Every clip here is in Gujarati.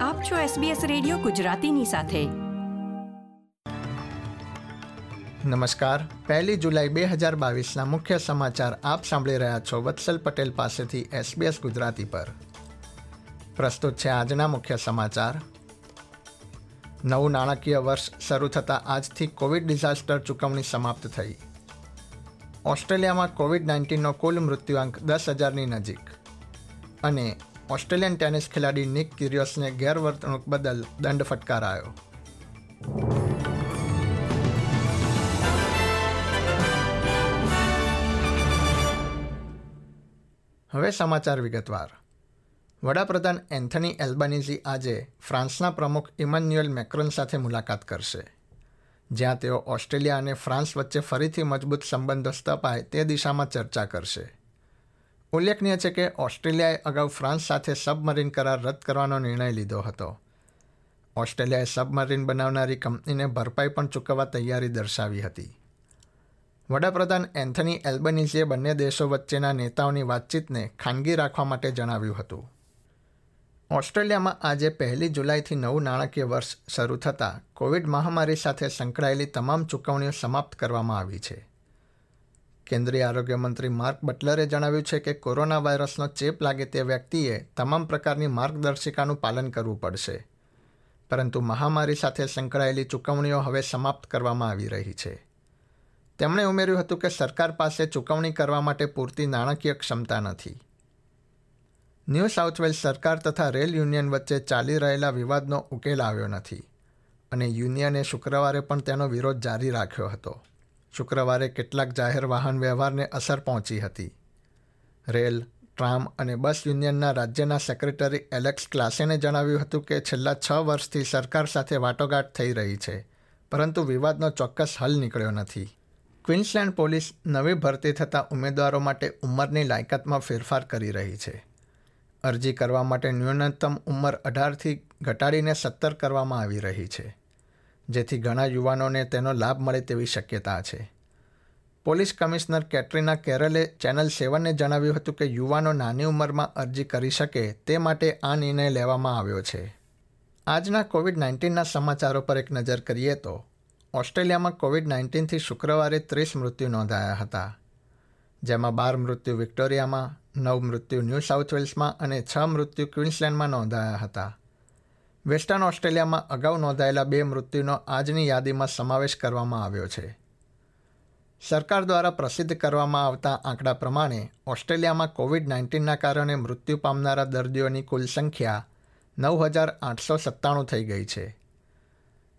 આપ છો SBS રેડિયો ગુજરાતીની સાથે. નમસ્કાર. પહેલી જુલાઈ બે હજાર બાવીસના મુખ્ય સમાચાર આપ સાંભળી રહ્યા છો વત્સલ પટેલ પાસેથી SBS ગુજરાતી પર. પ્રસ્તુત છે આજના મુખ્ય સમાચાર. નવું નાણાકીય વર્ષ શરૂ થતાં આજથી કોવિડ ડિઝાસ્ટર ચૂકવણી સમાપ્ત થઈ. ઓસ્ટ્રેલિયામાં કોવિડ નાઇન્ટીનનો કુલ મૃત્યુઆંક દસ હજારની નજીક. અને ઓસ્ટ્રેલિયન ટેનિસ ખેલાડી નિક કિરિયસને ગેરવર્તણૂક બદલ દંડ ફટકારાયો. હવે સમાચાર વિગતવાર. વડાપ્રધાન એન્થની એલ્બાનીઝી આજે ફ્રાન્સના પ્રમુખ ઇમાન્યુએલ મેક્રોન સાથે મુલાકાત કરશે. જ્યાં તેઓ ઓસ્ટ્રેલિયા અને ફ્રાન્સ વચ્ચે ફરીથી મજબૂત સંબંધો સ્થપાય તે દિશામાં ચર્ચા કરશે. ઉલ્લેખનીય છે કે ઓસ્ટ્રેલિયાએ અગાઉ ફ્રાન્સ સાથે સબમરીન કરાર રદ કરવાનો નિર્ણય લીધો હતો. ઓસ્ટ્રેલિયાએ સબમરીન બનાવનારી કંપનીને ભરપાઈ પણ ચૂકવવા તૈયારી દર્શાવી હતી. વડાપ્રધાન એન્થની એલ્બનીઝીએ બંને દેશો વચ્ચેના નેતાઓની વાતચીતને ખાનગી રાખવા માટે જણાવ્યું હતું. ઓસ્ટ્રેલિયામાં આજે પહેલી જુલાઈથી નવું નાણાકીય વર્ષ શરૂ થતાં કોવિડ મહામારી સાથે સંકળાયેલી તમામ ચૂકવણીઓ સમાપ્ત કરવામાં આવી છે. કેન્દ્રીય આરોગ્ય મંત્રી માર્ક બટલરે જણાવ્યું છે કે કોરોના વાયરસનો ચેપ લાગે તે વ્યક્તિએ તમામ પ્રકારની માર્ગદર્શિકાનું પાલન કરવું પડશે. પરંતુ મહામારી સાથે સંકળાયેલી ચૂકવણીઓ હવે સમાપ્ત કરવામાં આવી રહી છે. તેમણે ઉમેર્યું હતું કે સરકાર પાસે ચૂકવણી કરવા માટે પૂરતી નાણાકીય ક્ષમતા નથી. ન્યૂ સાઉથ સરકાર તથા રેલ યુનિયન વચ્ચે ચાલી રહેલા વિવાદનો ઉકેલ આવ્યો નથી અને યુનિયને શુક્રવારે પણ તેનો વિરોધ જારી રાખ્યો હતો. શુક્રવારે કેટલાક જાહેર વાહન વ્યવહારને અસર પહોંચી હતી. રેલ, ટ્રામ અને બસ યુનિયનના રાજ્યના સેક્રેટરી એલેક્સ ક્લાસેને જણાવ્યું હતું કે છેલ્લા છ વર્ષથી સરકાર સાથે વાટોઘાટ થઈ રહી છે, પરંતુ વિવાદનો ચોક્કસ હલ નીકળ્યો નથી. ક્વિન્સલેન્ડ પોલીસ નવી ભરતી થતા ઉમેદવારો માટે ઉંમરની લાયકાતમાં ફેરફાર કરી રહી છે. અરજી કરવા માટે ન્યૂનતમ ઉંમર અઢારથી ઘટાડીને સત્તર કરવામાં આવી રહી છે. જેથી ઘણા યુવાનોને તેનો લાભ મળે તેવી શક્યતા છે. પોલીસ કમિશનર કેટરીના કેરલે ચેનલ સેવનને જણાવ્યું હતું કે યુવાનો નાની ઉંમરમાં અરજી કરી શકે તે માટે આ નિર્ણય લેવામાં આવ્યો છે. આજના કોવિડ નાઇન્ટીનના સમાચારો પર એક નજર કરીએ તો, ઓસ્ટ્રેલિયામાં કોવિડ નાઇન્ટીનથી શુક્રવારે ત્રીસ મૃત્યુ નોંધાયા હતા, જેમાં બાર મૃત્યુ વિક્ટોરિયામાં, નવ મૃત્યુ ન્યૂ સાઉથ વેલ્સમાં અને છ મૃત્યુ ક્વિન્સલેન્ડમાં નોંધાયા હતા. વેસ્ટર્ન ઓસ્ટ્રેલિયામાં અગાઉ નોંધાયેલા બે મૃત્યુનો આજની યાદીમાં સમાવેશ કરવામાં આવ્યો છે. સરકાર દ્વારા પ્રસિદ્ધ કરવામાં આવતા આંકડા પ્રમાણે ઓસ્ટ્રેલિયામાં કોવિડ નાઇન્ટીનના કારણે મૃત્યુ પામનારા દર્દીઓની કુલ સંખ્યા નવ હજાર આઠસો સત્તાણું થઈ ગઈ છે.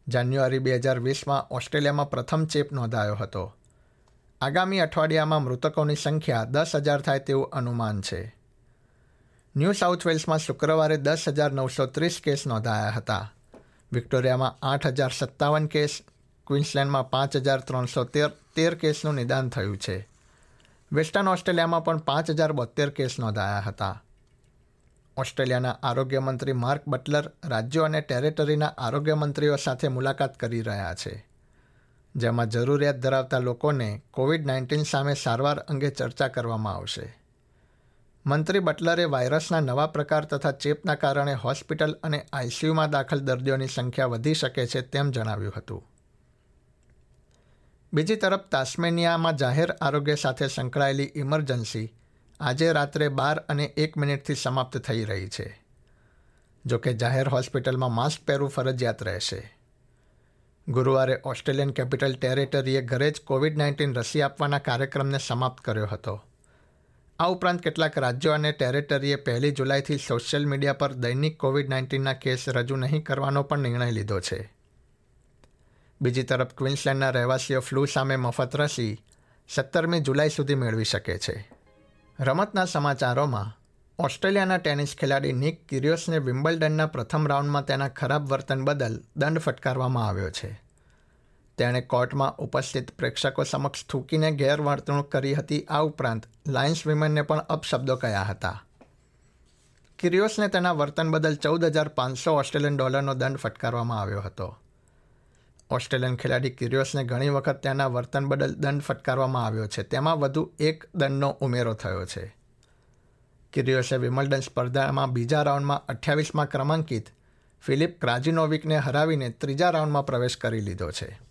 જાન્યુઆરી બે હજાર વીસમાં ઓસ્ટ્રેલિયામાં પ્રથમ ચેપ નોંધાયો હતો. આગામી અઠવાડિયામાં મૃતકોની સંખ્યા દસ હજાર થાય તેવું અનુમાન છે. ન્યૂ સાઉથ વેલ્સમાં શુક્રવારે દસ હજાર નવસો ત્રીસ કેસ નોંધાયા હતા. વિક્ટોરિયામાં આઠ હજાર સત્તાવન કેસ, ક્વિન્સલેન્ડમાં પાંચ હજાર ત્રણસો તેર તેર કેસનું નિદાન થયું છે. વેસ્ટર્ન ઓસ્ટ્રેલિયામાં પણ પાંચ હજાર બોતેર કેસ નોંધાયા હતા. ઓસ્ટ્રેલિયાના આરોગ્ય મંત્રી માર્ક બટલર રાજ્યો અને ટેરેટરીના આરોગ્ય મંત્રીઓ સાથે મુલાકાત કરી રહ્યા છે. જેમાં જરૂરિયાત ધરાવતા લોકોને કોવિડ નાઇન્ટીન સામે સારવાર અંગે ચર્ચા કરવામાં આવશે. મંત્રી બટલરે વાયરસના નવા પ્રકાર તથા ચેપના કારણે હોસ્પિટલ અને આઈસીયુમાં દાખલ દર્દીઓની સંખ્યા વધી શકે છે તેમ જણાવ્યું હતું. બીજી તરફ તાસ્મેનિયામાં જાહેર આરોગ્ય સાથે સંકળાયેલી ઇમરજન્સી આજે રાત્રે બાર અને એક મિનિટથી સમાપ્ત થઈ રહી છે. જોકે જાહેર હોસ્પિટલમાં માસ્ક પહેરવું ફરજિયાત રહેશે. ગુરુવારે ઓસ્ટ્રેલિયન કેપિટલ ટેરેટરીએ ઘરે જ કોવિડ નાઇન્ટીન રસી આપવાના કાર્યક્રમને સમાપ્ત કર્યો હતો. આ ઉપરાંત કેટલાક રાજ્યો અને ટેરેટરીએ પહેલી જુલાઈથી સોશિયલ મીડિયા પર દૈનિક કોવિડ નાઇન્ટીનના કેસ રજૂ નહીં કરવાનો પણ નિર્ણય લીધો છે. બીજી તરફ ક્વિન્સલેન્ડના રહેવાસીઓ ફ્લૂ સામે મફત રસી સત્તરમી જુલાઈ સુધી મેળવી શકે છે. રમતના સમાચારોમાં ઓસ્ટ્રેલિયાના ટેનિસ ખેલાડી નિક કિરિયોસને વિમ્બલ્ડનના પ્રથમ રાઉન્ડમાં તેના ખરાબ વર્તન બદલ દંડ ફટકારવામાં આવ્યો છે. તેણે કોર્ટમાં ઉપસ્થિત પ્રેક્ષકો સમક્ષ થૂકીને ગેરવર્તણૂક કરી હતી. આ ઉપરાંત લાયન્સ વિમેનને પણ અપશબ્દો કહ્યા હતા. કિરિયોસને તેના વર્તન બદલ ચૌદ હજાર પાંચસો ઓસ્ટ્રેલિયન ડોલરનો દંડ ફટકારવામાં આવ્યો હતો. ઓસ્ટ્રેલિયન ખેલાડી કિરિયોસને ઘણી વખત તેના વર્તન બદલ દંડ ફટકારવામાં આવ્યો છે. તેમાં વધુ એક દંડનો ઉમેરો થયો છે. કિરિયોસે વિમલ્ડન સ્પર્ધામાં બીજા રાઉન્ડમાં અઠ્યાવીસમાં ક્રમાંકિત ફિલિપ ક્રાજિનોવિકને હરાવીને ત્રીજા રાઉન્ડમાં પ્રવેશ કરી લીધો છે.